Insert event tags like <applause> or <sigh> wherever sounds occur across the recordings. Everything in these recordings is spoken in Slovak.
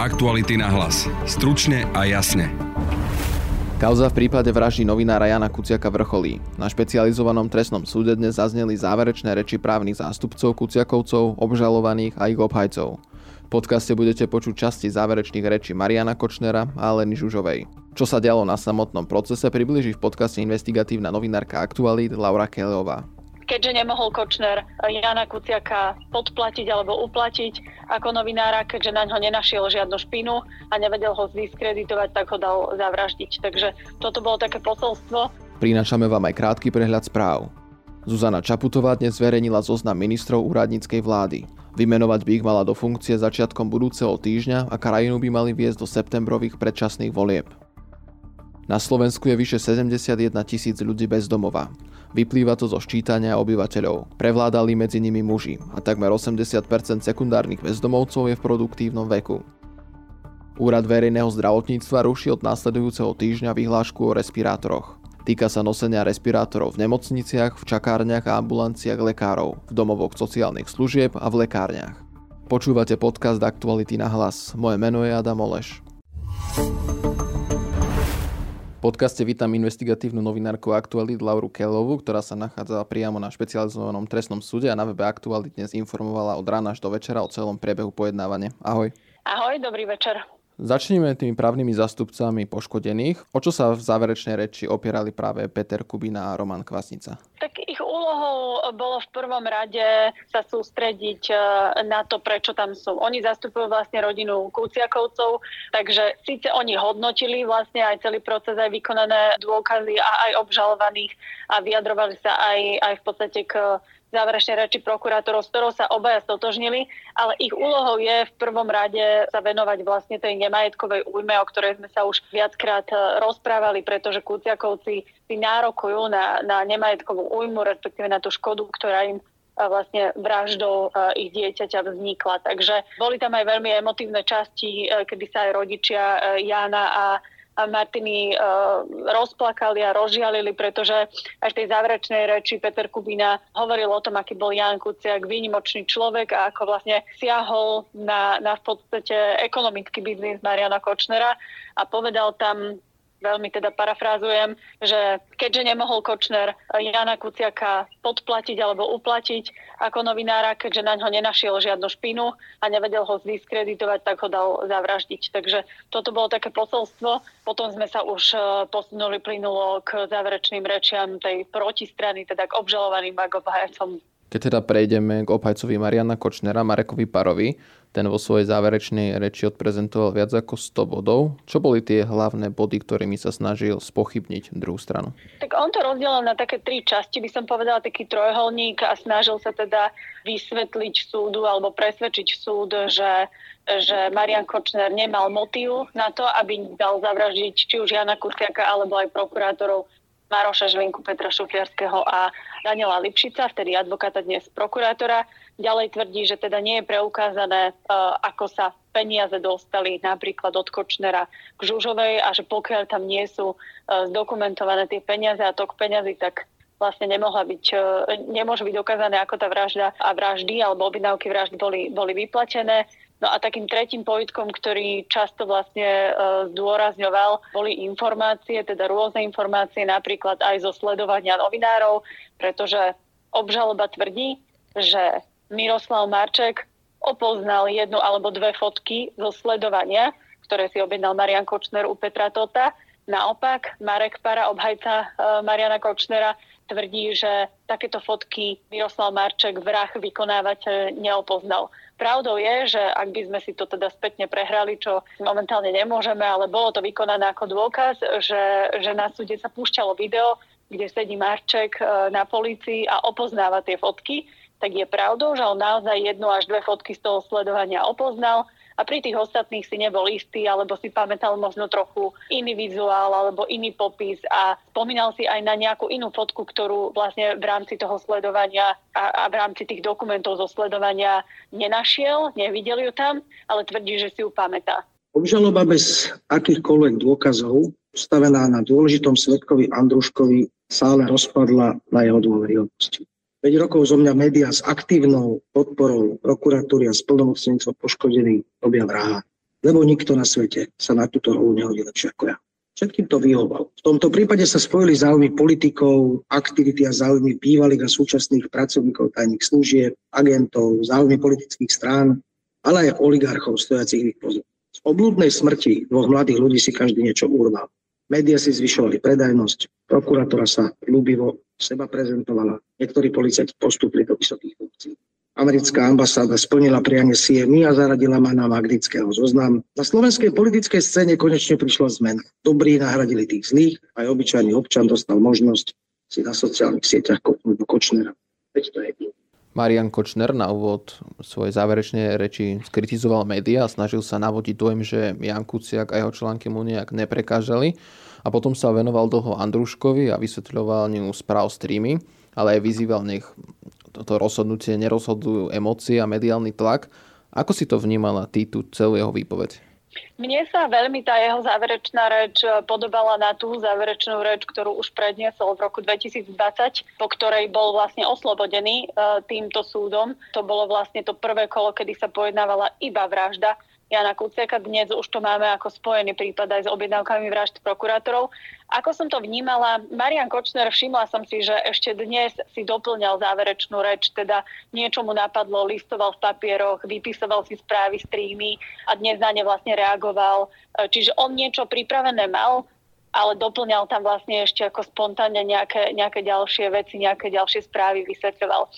Aktuality na hlas. Stručne a jasne. Kauza v prípade vraždy novinára Jana Kuciaka vrcholí. Na špecializovanom trestnom súde dnes zazneli záverečné reči právnych zástupcov Kuciakovcov, obžalovaných a ich obhajcov. V podcaste budete počuť časti záverečných rečí Mariana Kočnera a Aleny Žužovej. Čo sa dialo na samotnom procese približí v podcaste investigatívna novinárka Aktualít Laura Kelleová keďže nemohol Kočner Jana Kuciaka podplatiť alebo uplatiť ako novinára, keďže na ňo nenašiel žiadnu špinu a nevedel ho zdiskreditovať, tak ho dal zavraždiť. Takže toto bolo také posolstvo. Prinášame vám aj krátky prehľad správ. Zuzana Čaputová dnes zverejnila zoznam ministrov úradníckej vlády. Vymenovať by ich mala do funkcie začiatkom budúceho týždňa a krajinu by mali viesť do septembrových predčasných volieb. Na Slovensku je vyše 71 tisíc ľudí bez domova. Vyplýva to zo ščítania obyvateľov. Prevládali medzi nimi muži a takmer 80% sekundárnych bezdomovcov je v produktívnom veku. Úrad verejného zdravotníctva ruší od následujúceho týždňa vyhlášku o respirátoroch. Týka sa nosenia respirátorov v nemocniciach, v čakárniach a ambulanciách lekárov, v domovoch sociálnych služieb a v lekárniach. Počúvate podcast Aktuality na hlas. Moje meno je Adam Oleš podcaste vítam investigatívnu novinárku Aktualit Lauru Kelovu, ktorá sa nachádza priamo na špecializovanom trestnom súde a na webe Aktualit dnes informovala od rána až do večera o celom priebehu pojednávania. Ahoj. Ahoj, dobrý večer. Začneme tými právnymi zastupcami poškodených. O čo sa v záverečnej reči opierali práve Peter Kubina a Roman Kvasnica? Tak ich úlohou bolo v prvom rade sa sústrediť e, na to, prečo tam sú. Oni zastupujú vlastne rodinu Kuciakovcov, takže síce oni hodnotili vlastne aj celý proces, aj vykonané dôkazy a aj obžalovaných a vyjadrovali sa aj, aj v podstate k záverečnej reči prokurátorov, s ktorou sa obaja stotožnili, ale ich úlohou je v prvom rade sa venovať vlastne tej nemajetkovej újme, o ktorej sme sa už viackrát e, rozprávali, pretože Kuciakovci si nárokujú na, na nemajetkovú újmu, respektíve na tú škodu, ktorá im e, vlastne vraždou e, ich dieťaťa vznikla. Takže boli tam aj veľmi emotívne časti, kedy sa aj rodičia Jana a Martiny uh, rozplakali a rozžialili, pretože až tej záverečnej reči Peter Kubina hovoril o tom, aký bol Jan Kuciak výnimočný človek a ako vlastne siahol na, na v podstate ekonomický biznis Mariana Kočnera a povedal tam veľmi teda parafrázujem, že keďže nemohol Kočner Jana Kuciaka podplatiť alebo uplatiť ako novinára, keďže na ňo nenašiel žiadnu špinu a nevedel ho zdiskreditovať, tak ho dal zavraždiť. Takže toto bolo také posolstvo. Potom sme sa už e, posunuli plynulo k záverečným rečiam tej protistrany, teda k obžalovaným a keď teda prejdeme k obhajcovi Mariana Kočnera, Marekovi Parovi, ten vo svojej záverečnej reči odprezentoval viac ako 100 bodov. Čo boli tie hlavné body, ktorými sa snažil spochybniť druhú stranu? Tak on to rozdielal na také tri časti, by som povedala taký trojholník a snažil sa teda vysvetliť súdu alebo presvedčiť súd, že že Marian Kočner nemal motív na to, aby dal zavraždiť či už Jana Kuciaka alebo aj prokurátorov Maroša Žvinku, Petra Šufiarského a Daniela Lipšica, vtedy advokáta dnes prokurátora. Ďalej tvrdí, že teda nie je preukázané, e, ako sa peniaze dostali napríklad od Kočnera k Žužovej a že pokiaľ tam nie sú e, zdokumentované tie peniaze a tok peniazy, tak vlastne nemohla byť, e, nemôže byť dokázané, ako tá vražda a vraždy alebo objednávky vraždy boli, boli vyplatené. No a takým tretím pojitkom, ktorý často vlastne e, zdôrazňoval, boli informácie, teda rôzne informácie, napríklad aj zo sledovania novinárov, pretože obžaloba tvrdí, že Miroslav Marček opoznal jednu alebo dve fotky zo sledovania, ktoré si objednal Marian Kočner u Petra Tota. Naopak, Marek Para, obhajca e, Mariana Kočnera, tvrdí, že takéto fotky Miroslav Marček, vrah vykonávateľ, neopoznal. Pravdou je, že ak by sme si to teda spätne prehrali, čo momentálne nemôžeme, ale bolo to vykonané ako dôkaz, že, že na súde sa púšťalo video, kde sedí Marček e, na policii a opoznáva tie fotky, tak je pravdou, že on naozaj jednu až dve fotky z toho sledovania opoznal a pri tých ostatných si nebol istý, alebo si pamätal možno trochu iný vizuál alebo iný popis a spomínal si aj na nejakú inú fotku, ktorú vlastne v rámci toho sledovania a, a v rámci tých dokumentov zo sledovania nenašiel, nevidel ju tam, ale tvrdí, že si ju pamätá. Obžaloba bez akýchkoľvek dôkazov, stavená na dôležitom svetkovi Andruškovi, sa ale rozpadla na jeho dôveryhodnosti. 5 rokov zo mňa médiá s aktívnou podporou prokuratúry a splnomocnencov poškodený robia vraha. lebo nikto na svete sa na túto rolu nehodí lepšie ako ja. Všetkým to vyhoval. V tomto prípade sa spojili záujmy politikov, aktivity a záujmy bývalých a súčasných pracovníkov tajných služieb, agentov, záujmy politických strán, ale aj oligarchov stojacich ich pozor. Z oblúdnej smrti dvoch mladých ľudí si každý niečo urval. Média si zvyšovali predajnosť, prokurátora sa ľúbivo seba prezentovala, niektorí policajti postupili do vysokých funkcií americká ambasáda splnila prianie CMI a zaradila ma na magnického zoznam. Na slovenskej politickej scéne konečne prišla zmena. Dobrí nahradili tých zlých, aj obyčajný občan dostal možnosť si na sociálnych sieťach kopnúť do Kočnera. Veď to je Marian Kočner na úvod svojej záverečnej reči skritizoval médiá a snažil sa navodiť dojem, že Jan Kuciak a jeho články mu nejak neprekážali a potom sa venoval dlho Andruškovi a vysvetľoval ňu správ streamy, ale aj vyzýval nech toto rozhodnutie nerozhodujú emócie a mediálny tlak. Ako si to vnímala ty tú celú jeho výpoveď? Mne sa veľmi tá jeho záverečná reč podobala na tú záverečnú reč, ktorú už predniesol v roku 2020, po ktorej bol vlastne oslobodený e, týmto súdom. To bolo vlastne to prvé kolo, kedy sa pojednávala iba vražda Jana Kuciaka. Dnes už to máme ako spojený prípad aj s objednávkami vražd prokurátorov. Ako som to vnímala, Marian Kočner, všimla som si, že ešte dnes si doplňal záverečnú reč, teda niečo mu napadlo, listoval v papieroch, vypisoval si správy, streamy a dnes na ne vlastne reagoval. Čiže on niečo pripravené mal, ale doplňal tam vlastne ešte ako spontánne nejaké, nejaké ďalšie veci, nejaké ďalšie správy vysvetľoval. E,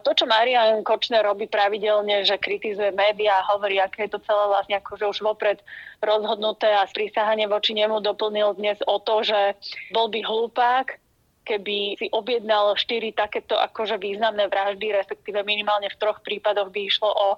to, čo Marian Kočner robí pravidelne, že kritizuje médiá a hovorí, aké je to celé vlastne akože už vopred rozhodnuté a sprísahanie voči nemu doplnil dnes o to, že bol by hlupák, keby si objednal štyri takéto akože významné vraždy, respektíve minimálne v troch prípadoch by išlo o,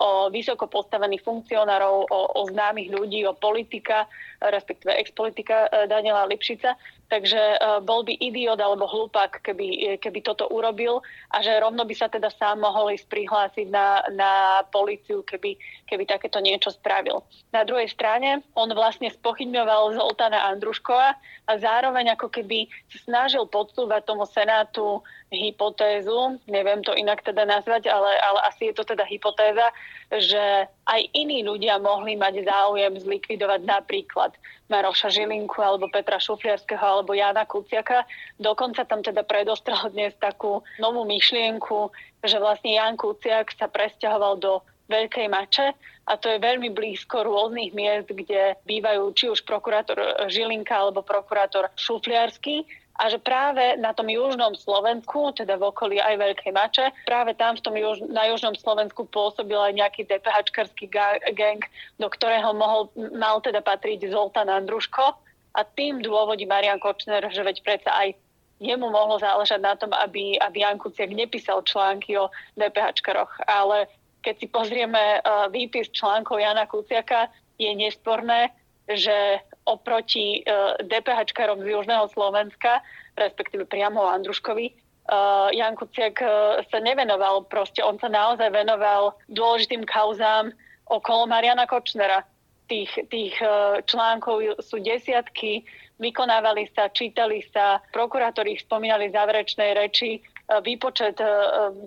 o vysoko postavených funkcionárov, o, o známych ľudí, o politika, respektíve expolitika eh, Daniela Lipšica. Takže e, bol by idiot alebo hlupák, keby, keby toto urobil a že rovno by sa teda sám mohol ísť prihlásiť na, na policiu, keby, keby takéto niečo spravil. Na druhej strane on vlastne spochybňoval Zoltana Andruškova a zároveň ako keby snažil podsúvať tomu Senátu hypotézu, neviem to inak teda nazvať, ale, ale asi je to teda hypotéza, že aj iní ľudia mohli mať záujem zlikvidovať napríklad Maroša Žilinku alebo Petra Šufliarského alebo Jana Kuciaka. Dokonca tam teda predostrel dnes takú novú myšlienku, že vlastne Jan Kuciak sa presťahoval do Veľkej Mače a to je veľmi blízko rôznych miest, kde bývajú či už prokurátor Žilinka alebo prokurátor Šufliarsky a že práve na tom južnom Slovensku, teda v okolí aj Veľkej Mače, práve tam v tom juž, na južnom Slovensku pôsobil aj nejaký DPHčkarský gang, do ktorého mohol, mal teda patriť Zoltán Andruško. A tým dôvodí Marian Kočner, že veď predsa aj jemu mohlo záležať na tom, aby, aby Jan Kuciak nepísal články o DPHčkaroch, ale keď si pozrieme uh, výpis článkov Jana Kuciaka, je nesporné, že oproti e, DPHčkarom z Južného Slovenska, respektíve priamo Andruškovi, uh, Jan Kuciak uh, sa nevenoval, proste on sa naozaj venoval dôležitým kauzám okolo Mariana Kočnera. Tých, tých uh, článkov sú desiatky, vykonávali sa, čítali sa, prokurátori ich spomínali v záverečnej reči, výpočet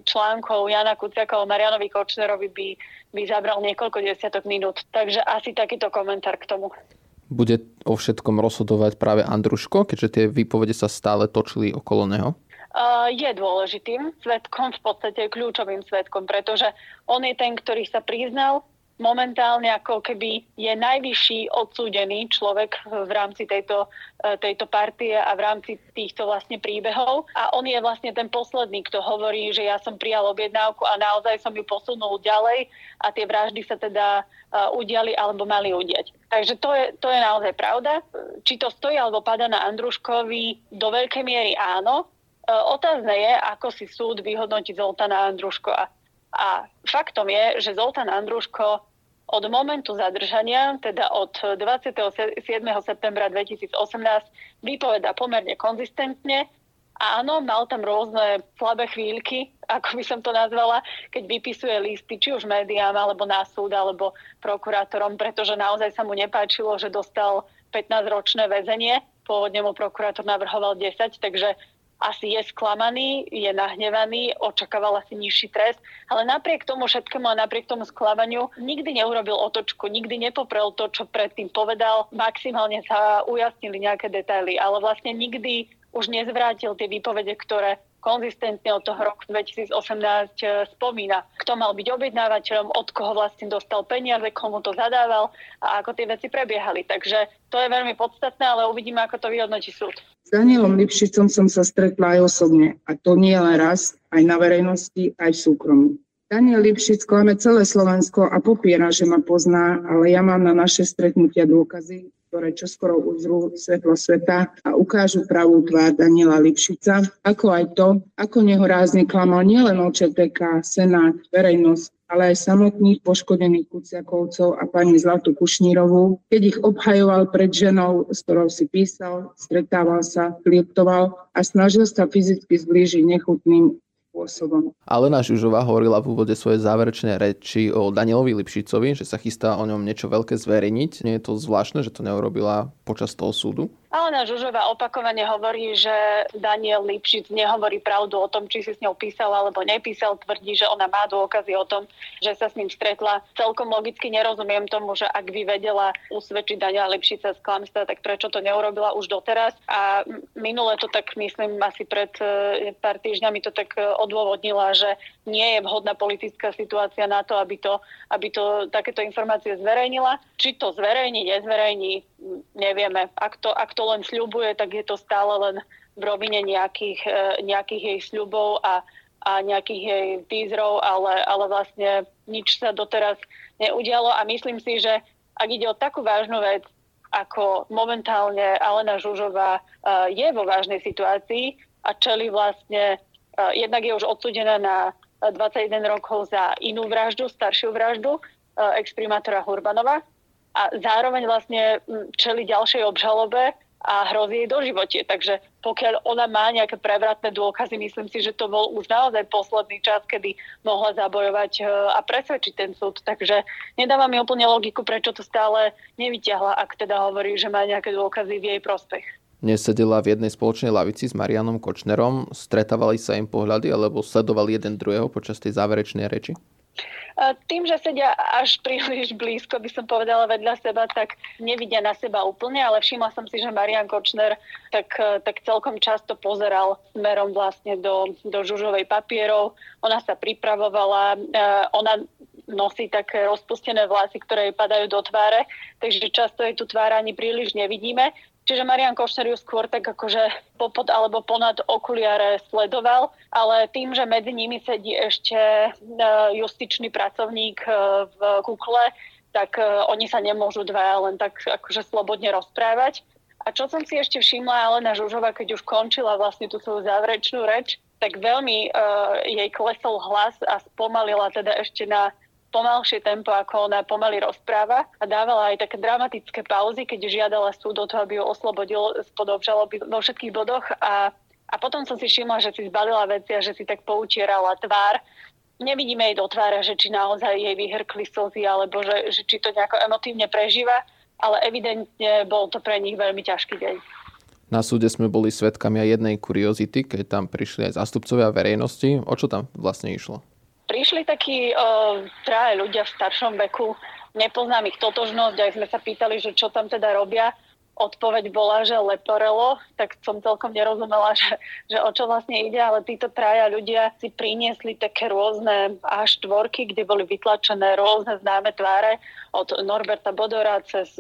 článkov Jana Kuciaka o Marianovi Kočnerovi by, by zabral niekoľko desiatok minút. Takže asi takýto komentár k tomu bude o všetkom rozhodovať práve Andruško, keďže tie výpovede sa stále točili okolo neho? Je dôležitým svetkom, v podstate kľúčovým svetkom, pretože on je ten, ktorý sa priznal momentálne ako keby je najvyšší odsúdený človek v rámci tejto, e, tejto partie a v rámci týchto vlastne príbehov. A on je vlastne ten posledný, kto hovorí, že ja som prijal objednávku a naozaj som ju posunul ďalej a tie vraždy sa teda e, udiali alebo mali udiať. Takže to je, to je naozaj pravda. Či to stojí alebo pada na Andruškovi, do veľkej miery áno. E, otázne je, ako si súd vyhodnotí Zoltana Andruškova. A faktom je, že Zoltán Andruško od momentu zadržania, teda od 27. septembra 2018, vypoveda pomerne konzistentne. Áno, mal tam rôzne slabé chvíľky, <laughs> ako by som to nazvala, keď vypisuje listy či už médiám, alebo na súd, alebo prokurátorom, pretože naozaj sa mu nepáčilo, že dostal 15-ročné väzenie. Pôvodne mu prokurátor navrhoval 10, takže asi je sklamaný, je nahnevaný, očakával asi nižší trest, ale napriek tomu všetkému a napriek tomu sklamaniu nikdy neurobil otočku, nikdy nepoprel to, čo predtým povedal, maximálne sa ujasnili nejaké detaily, ale vlastne nikdy už nezvrátil tie výpovede, ktoré konzistentne od toho roku 2018 e, spomína, kto mal byť objednávateľom, od koho vlastne dostal peniaze, komu to zadával a ako tie veci prebiehali. Takže to je veľmi podstatné, ale uvidíme, ako to vyhodnotí súd. S Danielom Lipšicom som sa stretla aj osobne a to nie len raz, aj na verejnosti, aj v súkromí. Daniel Lipšic klame celé Slovensko a popiera, že ma pozná, ale ja mám na naše stretnutia dôkazy, ktoré čoskoro uzrú svetlo sveta a ukážu pravú tvár Daniela Lipšica, ako aj to, ako nehorázne klamal nielen OČTK, Senát, verejnosť, ale aj samotných poškodených Kuciakovcov a pani Zlatu Kušnírovú, keď ich obhajoval pred ženou, s ktorou si písal, stretával sa, flirtoval a snažil sa fyzicky zblížiť nechutným spôsobom. Alena Žužová hovorila v úvode svojej záverečnej reči o Danielovi Lipšicovi, že sa chystá o ňom niečo veľké zverejniť. Nie je to zvláštne, že to neurobila počas toho súdu? Alena Žužová opakovane hovorí, že Daniel Lipšic nehovorí pravdu o tom, či si s ňou písal alebo nepísal. Tvrdí, že ona má dôkazy o tom, že sa s ním stretla. Celkom logicky nerozumiem tomu, že ak by vedela usvedčiť Daniela Lipšica z klamstva, tak prečo to neurobila už doteraz. A minule to tak, myslím, asi pred e, pár týždňami to tak e, odôvodnila, že nie je vhodná politická situácia na to, aby to, aby to takéto informácie zverejnila. Či to zverejní, nezverejní, nevieme. Ak to, ak to len sľubuje, tak je to stále len v rovine nejakých, e, nejakých jej sľubov a, a nejakých jej teaserov, ale, ale vlastne nič sa doteraz neudialo a myslím si, že ak ide o takú vážnu vec, ako momentálne Alena Žužová e, je vo vážnej situácii a čeli vlastne, jednak je už odsudená na 21 rokov za inú vraždu, staršiu vraždu exprimátora Hurbanova, a zároveň vlastne čeli ďalšej obžalobe a hrozí jej do živote. Takže pokiaľ ona má nejaké prevratné dôkazy, myslím si, že to bol už naozaj posledný čas, kedy mohla zabojovať a presvedčiť ten súd. Takže nedáva mi úplne logiku, prečo to stále nevyťahla, ak teda hovorí, že má nejaké dôkazy v jej prospech. Dnes sedela v jednej spoločnej lavici s Marianom Kočnerom. Stretávali sa im pohľady alebo sledovali jeden druhého počas tej záverečnej reči? Tým, že sedia až príliš blízko, by som povedala vedľa seba, tak nevidia na seba úplne, ale všimla som si, že Marian Kočner tak, tak celkom často pozeral smerom vlastne do, do žužovej papierov. Ona sa pripravovala, ona nosí také rozpustené vlasy, ktoré jej padajú do tváre, takže často jej tú tvár ani príliš nevidíme. Čiže Marian Košner ju skôr tak akože popod alebo ponad okuliare sledoval, ale tým, že medzi nimi sedí ešte e, justičný pracovník e, v kukle, tak e, oni sa nemôžu dva len tak akože slobodne rozprávať. A čo som si ešte všimla, Alena Žužova, keď už končila vlastne tú svoju záverečnú reč, tak veľmi uh, jej klesol hlas a spomalila teda ešte na pomalšie tempo, ako ona pomaly rozpráva a dávala aj také dramatické pauzy, keď žiadala súd o to, aby ju oslobodil spod obžaloby vo všetkých bodoch a, a potom som si všimla, že si zbalila veci a že si tak poutierala tvár. Nevidíme jej do tváre, že či naozaj jej vyhrkli slzy alebo že, že či to nejako emotívne prežíva, ale evidentne bol to pre nich veľmi ťažký deň. Na súde sme boli svetkami aj jednej kuriozity, keď tam prišli aj zástupcovia verejnosti. O čo tam vlastne išlo? Prišli takí uh, traje ľudia v staršom veku, nepoznám ich totožnosť, aj sme sa pýtali, že čo tam teda robia. Odpoveď bola, že leporelo, tak som celkom nerozumela, <laughs> že, že o čo vlastne ide, ale títo traja ľudia si priniesli také rôzne A4, kde boli vytlačené rôzne známe tváre od Norberta Bodora cez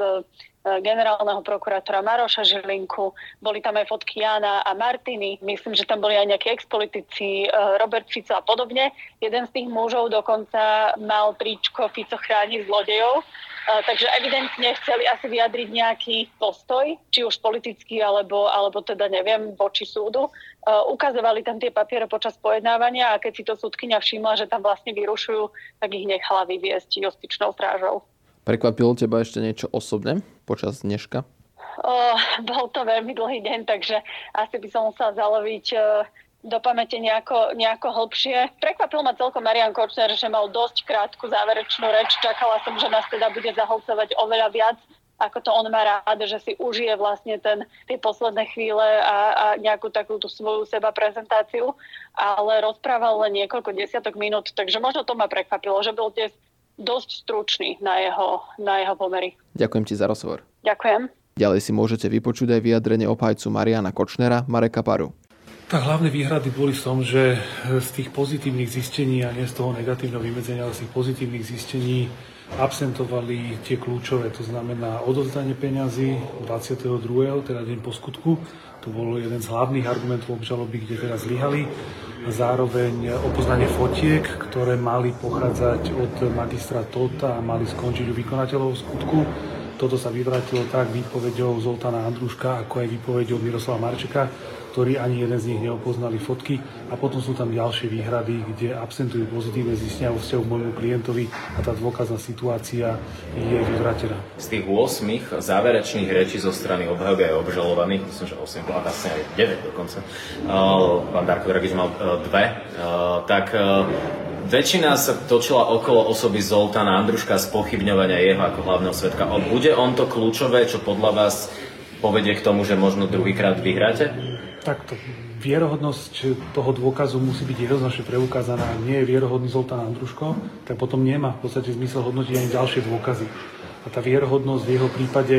generálneho prokurátora Maroša Žilinku, boli tam aj fotky Jana a Martiny, myslím, že tam boli aj nejakí expolitici, e, Robert Fico a podobne. Jeden z tých mužov dokonca mal tričko Fico chráni zlodejov, e, takže evidentne chceli asi vyjadriť nejaký postoj, či už politický, alebo, alebo teda neviem, voči súdu. Ukazovali tam tie papiere počas pojednávania a keď si to súdkynia všimla, že tam vlastne vyrušujú, tak ich nechala vyviesť justičnou strážou. Prekvapilo teba ešte niečo osobné počas dneška? O, bol to veľmi dlhý deň, takže asi by som musela zaloviť e, do pamäte nejako, nejako hlbšie. Prekvapil ma celkom Marian Kočner, že mal dosť krátku záverečnú reč. Čakala som, že nás teda bude zahlcovať oveľa viac ako to on má rád, že si užije vlastne ten, tie posledné chvíle a, a nejakú takú tú svoju seba prezentáciu, ale rozprával len niekoľko desiatok minút, takže možno to ma prekvapilo, že bol dnes dosť stručný na jeho, na jeho pomery. Ďakujem ti za rozhovor. Ďakujem. Ďalej si môžete vypočuť aj vyjadrenie opajcu Mariana Kočnera, Mareka Paru. Tak hlavné výhrady boli v tom, že z tých pozitívnych zistení a nie z toho negatívneho vymedzenia, ale z tých pozitívnych zistení absentovali tie kľúčové, to znamená odovzdanie peňazí 22. teda deň po skutku. To bol jeden z hlavných argumentov obžaloby, kde teraz zlyhali. Zároveň opoznanie fotiek, ktoré mali pochádzať od magistra Tota a mali skončiť u vykonateľov skutku. Toto sa vyvratilo tak výpovedou Zoltána Andruška, ako aj výpovedou Miroslava Marčeka, ktorí ani jeden z nich neopoznali fotky a potom sú tam ďalšie výhrady, kde absentujú pozitívne zistenia vo vzťahu k môjmu klientovi a tá dôkazná situácia je vyvratená. Z tých 8 záverečných rečí zo strany obhajoby aj obžalovaných, myslím, že 8, a vlastne aj 9 dokonca, pán Darko Dragič mal dve, tak väčšina sa točila okolo osoby Zoltána Andruška z pochybňovania jeho ako hlavného svetka. Bude on to kľúčové, čo podľa vás povedie k tomu, že možno druhýkrát vyhráte? Takto. Vierohodnosť toho dôkazu musí byť jednoznačne preukázaná. Ak nie je vierohodný Zoltán Andruško, tak potom nemá v podstate zmysel hodnotiť ani ďalšie dôkazy. A tá vierohodnosť v jeho prípade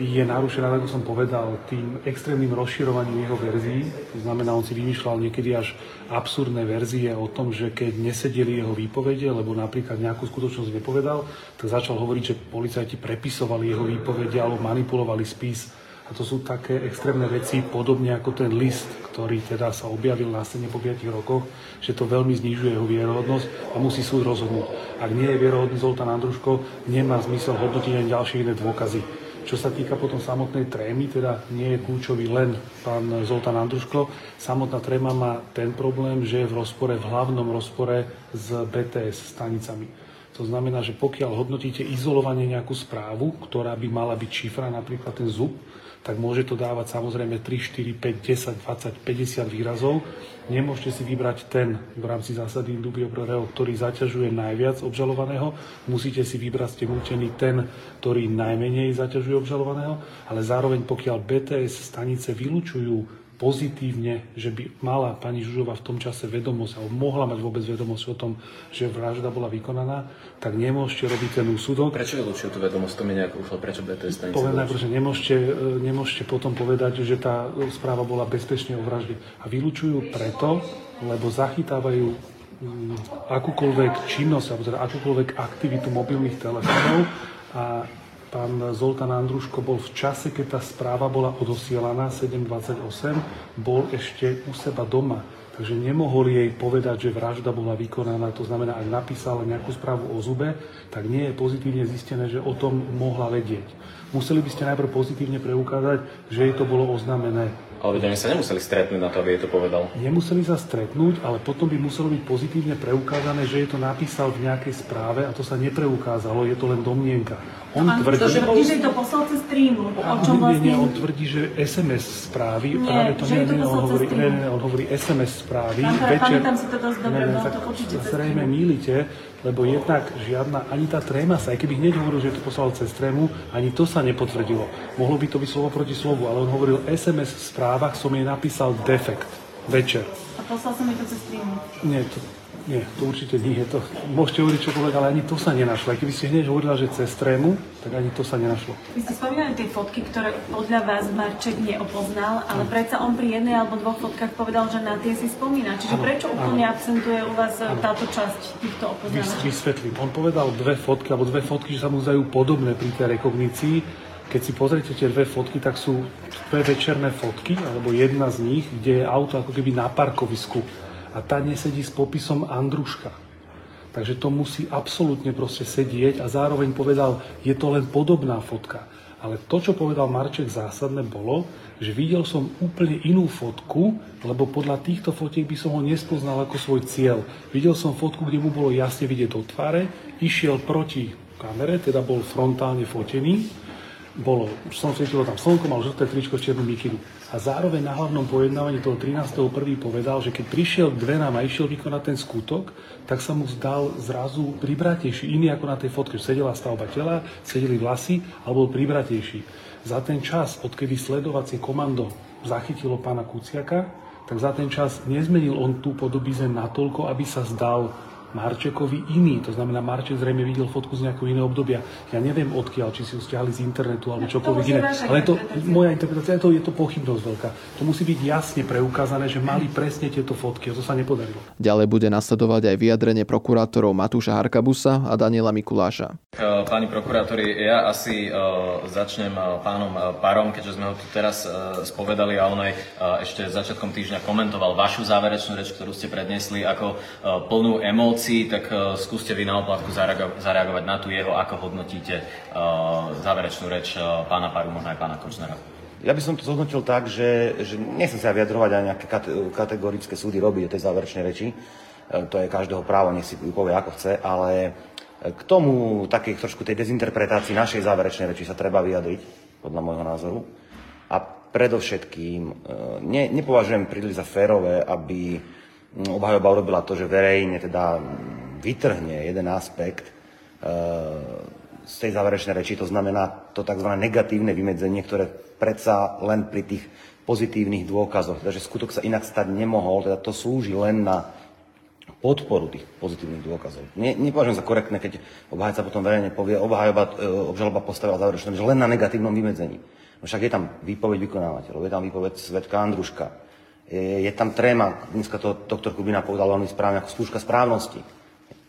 je narušená, ako som povedal, tým extrémnym rozširovaním jeho verzií. To znamená, on si vymýšľal niekedy až absurdné verzie o tom, že keď nesedeli jeho výpovede, lebo napríklad nejakú skutočnosť nepovedal, tak začal hovoriť, že policajti prepisovali jeho výpovede alebo manipulovali spis a to sú také extrémne veci, podobne ako ten list, ktorý teda sa objavil následne po 5 rokoch, že to veľmi znižuje jeho vierohodnosť a musí súd rozhodnúť. Ak nie je vierohodný Zoltán Andruško, nemá zmysel hodnotiť ani ďalšie iné dôkazy. Čo sa týka potom samotnej trémy, teda nie je kľúčový len pán Zoltán Andruško. Samotná tréma má ten problém, že je v rozpore, v hlavnom rozpore s BTS stanicami. To znamená, že pokiaľ hodnotíte izolovanie nejakú správu, ktorá by mala byť šifra, napríklad ten zub, tak môže to dávať samozrejme 3, 4, 5, 10, 20, 50 výrazov. Nemôžete si vybrať ten v rámci zásady dubio pro reo, ktorý zaťažuje najviac obžalovaného. Musíte si vybrať, ste nútení ten, ktorý najmenej zaťažuje obžalovaného, ale zároveň pokiaľ BTS stanice vylúčujú pozitívne, že by mala pani Žužová v tom čase vedomosť, alebo mohla mať vôbec vedomosť o tom, že vražda bola vykonaná, tak nemôžete robiť ten úsudok. Prečo vylúčujú tú vedomosť? To mi nejak ušlo. Prečo BTS stanice Poviem najprv, že nemôžete, e, nemôžete potom povedať, že tá správa bola bezpečne o vražde. A vylúčujú preto, lebo zachytávajú mm, akúkoľvek činnosť, alebo teda akúkoľvek aktivitu mobilných telefónov a Pán Zoltán Andruško bol v čase, keď tá správa bola odosielaná 7.28, bol ešte u seba doma. Takže nemohol jej povedať, že vražda bola vykonaná. To znamená, ak napísal nejakú správu o zube, tak nie je pozitívne zistené, že o tom mohla vedieť. Museli by ste najprv pozitívne preukázať, že jej to bolo oznámené ale oni sa nemuseli stretnúť na to, aby je to povedal. Nemuseli sa stretnúť, ale potom by muselo byť pozitívne preukázané, že je to napísal v nejakej správe a to sa nepreukázalo, je to len domnienka. On a tvrdí, že, bol... že to poslal cez streamu. O čom vlastne... Nie, on tvrdí, že SMS správy, nie, práve to nie, nie, on hovorí, nie, nie, on hovorí SMS správy. Pán večer, pamätám si to dosť dobre, tak to zrejme mýlite, lebo jednak žiadna, ani tá tréma sa, aj keby hneď hovoril, že to poslal cez trému, ani to sa nepotvrdilo. Mohlo by to byť slovo proti slovu, ale on hovoril SMS v správach, som jej napísal defekt večer. A poslal som jej to cez trému? Nie, to, nie, to určite nie. To, môžete hovoriť čokoľvek, ale ani to sa nenašlo. Aj keby ste hneď hovorila, že cez trému, tak ani to sa nenašlo. Vy ste spomínali tie fotky, ktoré podľa vás Marček neopoznal, ale predsa on pri jednej alebo dvoch fotkách povedal, že na tie si spomína. Čiže ano, prečo úplne ano. absentuje u vás ano. táto časť týchto opoznávačov? Vysvetlím. On povedal dve fotky, alebo dve fotky, že sa mu zdajú podobné pri tej rekognícii. Keď si pozriete tie dve fotky, tak sú dve večerné fotky, alebo jedna z nich, kde je auto ako keby na parkovisku a tá nesedí s popisom Andruška. Takže to musí absolútne proste sedieť a zároveň povedal, je to len podobná fotka. Ale to, čo povedal Marček zásadné, bolo, že videl som úplne inú fotku, lebo podľa týchto fotiek by som ho nespoznal ako svoj cieľ. Videl som fotku, kde mu bolo jasne vidieť do tváre, išiel proti kamere, teda bol frontálne fotený bolo, som svietilo tam slnko, mal žlté tričko, čiernu mikinu. A zároveň na hlavnom pojednávaní toho 13.1. povedal, že keď prišiel k dverám a išiel vykonať ten skutok, tak sa mu zdal zrazu pribratejší, iný ako na tej fotke. Sedela stavba tela, sedeli vlasy, ale bol pribratejší. Za ten čas, odkedy sledovacie komando zachytilo pána Kuciaka, tak za ten čas nezmenil on tú podobizeň natoľko, aby sa zdal Marčekovi iný. To znamená, Marček zrejme videl fotku z nejakého iného obdobia. Ja neviem odkiaľ, či si ju stiahli z internetu alebo čokoľvek iné. Ale to, moja interpretácia, to je to pochybnosť veľká. To musí byť jasne preukázané, že mali presne tieto fotky a to sa nepodarilo. Ďalej bude nasledovať aj vyjadrenie prokurátorov Matúša Harkabusa a Daniela Mikuláša. Páni prokurátori, ja asi uh, začnem uh, pánom uh, Parom, keďže sme ho tu teraz spovedali a on aj ešte začiatkom týždňa komentoval vašu záverečnú reč, ktorú ste predniesli ako plnú emócií emócií, tak uh, skúste vy na oplátku zareago- zareagovať na tú jeho, ako hodnotíte uh, záverečnú reč uh, pána Paru, možno aj pána Kočnera. Ja by som to zhodnotil tak, že, že nechcem sa vyjadrovať a nejaké kategorické súdy robiť o tej záverečnej reči. To je každého právo, nech si povie ako chce, ale k tomu takej trošku tej dezinterpretácii našej záverečnej reči sa treba vyjadriť, podľa môjho názoru. A predovšetkým ne, nepovažujem príliš za férové, aby obhajoba urobila to, že verejne teda vytrhne jeden aspekt e, z tej záverečnej reči, to znamená to tzv. negatívne vymedzenie, ktoré predsa len pri tých pozitívnych dôkazoch, teda že skutok sa inak stať nemohol, teda to slúži len na podporu tých pozitívnych dôkazov. Ne, nepovažujem za korektné, keď obhajca potom verejne povie, obhajoba, e, obžaloba postavila záverečnú, že len na negatívnom vymedzení. No však je tam výpoveď vykonávateľov, je tam výpoveď svetka Andruška, je, je tam tréma, dneska to doktor Kubina povedal veľmi správne, ako skúška správnosti.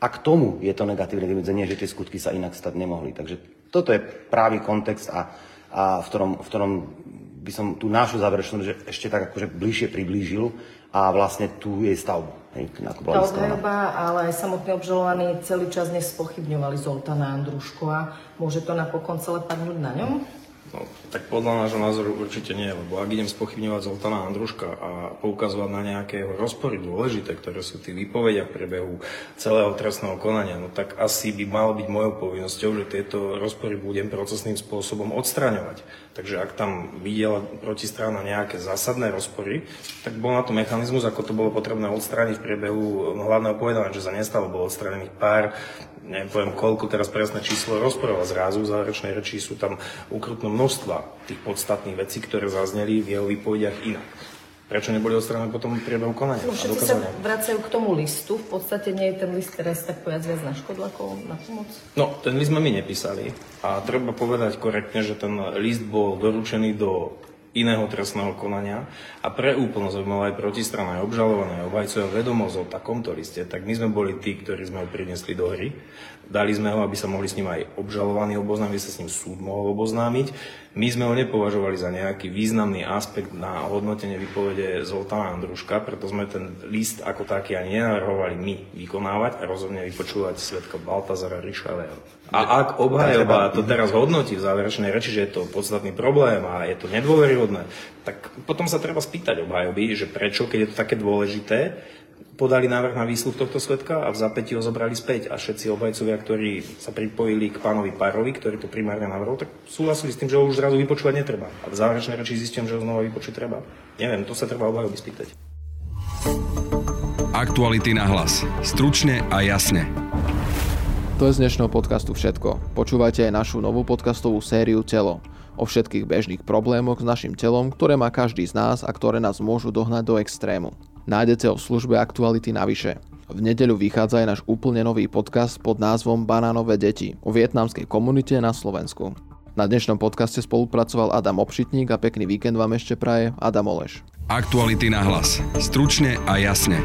A k tomu je to negatívne vymedzenie, že tie skutky sa inak stať nemohli. Takže toto je právý kontext, a, a v, ktorom, v ktorom by som tú našu záverečnú že ešte tak akože bližšie priblížil a vlastne tu je stavbu. Tá obhajoba, ale aj samotní obžalovaní celý čas nespochybňovali Zoltana Andruškova. Môže to napokon celé padnúť na ňom? No, tak podľa nášho názoru určite nie, lebo ak idem spochybňovať Zoltana Andruška a poukazovať na nejaké rozpory dôležité, ktoré sú tí výpovedia v priebehu celého trestného konania, no tak asi by malo byť mojou povinnosťou, že tieto rozpory budem procesným spôsobom odstraňovať. Takže ak tam videla protistrana nejaké zásadné rozpory, tak bol na to mechanizmus, ako to bolo potrebné odstrániť v priebehu hlavného povedania, že sa nestalo, bolo odstranených pár nepoviem koľko teraz presné číslo rozprával, zrazu v záverečnej reči sú tam ukrutné množstva tých podstatných vecí, ktoré zazneli v jeho výpovediach inak. Prečo neboli odstranené potom priebehu konania? No, všetci sa vracajú k tomu listu. V podstate nie je ten list teraz tak povedať viac na škodlakov na pomoc? No, ten list sme my nepísali. A treba povedať korektne, že ten list bol doručený do iného trestného konania a pre úplnosť, aby mal aj protistrana, aj obžalované, obhajcovia vedomosť o takomto liste, tak my sme boli tí, ktorí sme ho priniesli do hry. Dali sme ho, aby sa mohli s ním aj obžalovaní oboznámiť, sa s ním súd mohol oboznámiť. My sme ho nepovažovali za nejaký významný aspekt na hodnotenie výpovede Zoltána Andruška, preto sme ten list ako taký ani nenavrhovali my vykonávať a rozhodne vypočúvať svetka Baltazara Rišaleho. A ak obhajoba to teraz hodnotí v záverečnej reči, že je to podstatný problém a je to nedôveryhodné, tak potom sa treba spýtať obhajoby, že prečo, keď je to také dôležité, podali návrh na výsluh tohto svetka a v zapätí ho zobrali späť. A všetci obhajcovia, ktorí sa pripojili k pánovi Parovi, ktorý to primárne navrhol, tak súhlasili s tým, že ho už zrazu vypočúvať netreba. A v záverečnej reči zistím, že ho znova vypočuť treba. Neviem, to sa treba obhajoby spýtať. Aktuality na hlas. Stručne a jasne. To je z dnešného podcastu všetko. Počúvajte aj našu novú podcastovú sériu Telo o všetkých bežných problémoch s našim telom, ktoré má každý z nás a ktoré nás môžu dohnať do extrému. Nájdete ho v službe Aktuality navyše. V nedeľu vychádza aj náš úplne nový podcast pod názvom Banánové deti o vietnamskej komunite na Slovensku. Na dnešnom podcaste spolupracoval Adam Obšitník a pekný víkend vám ešte praje Adam Oleš. Aktuality na hlas. Stručne a jasne.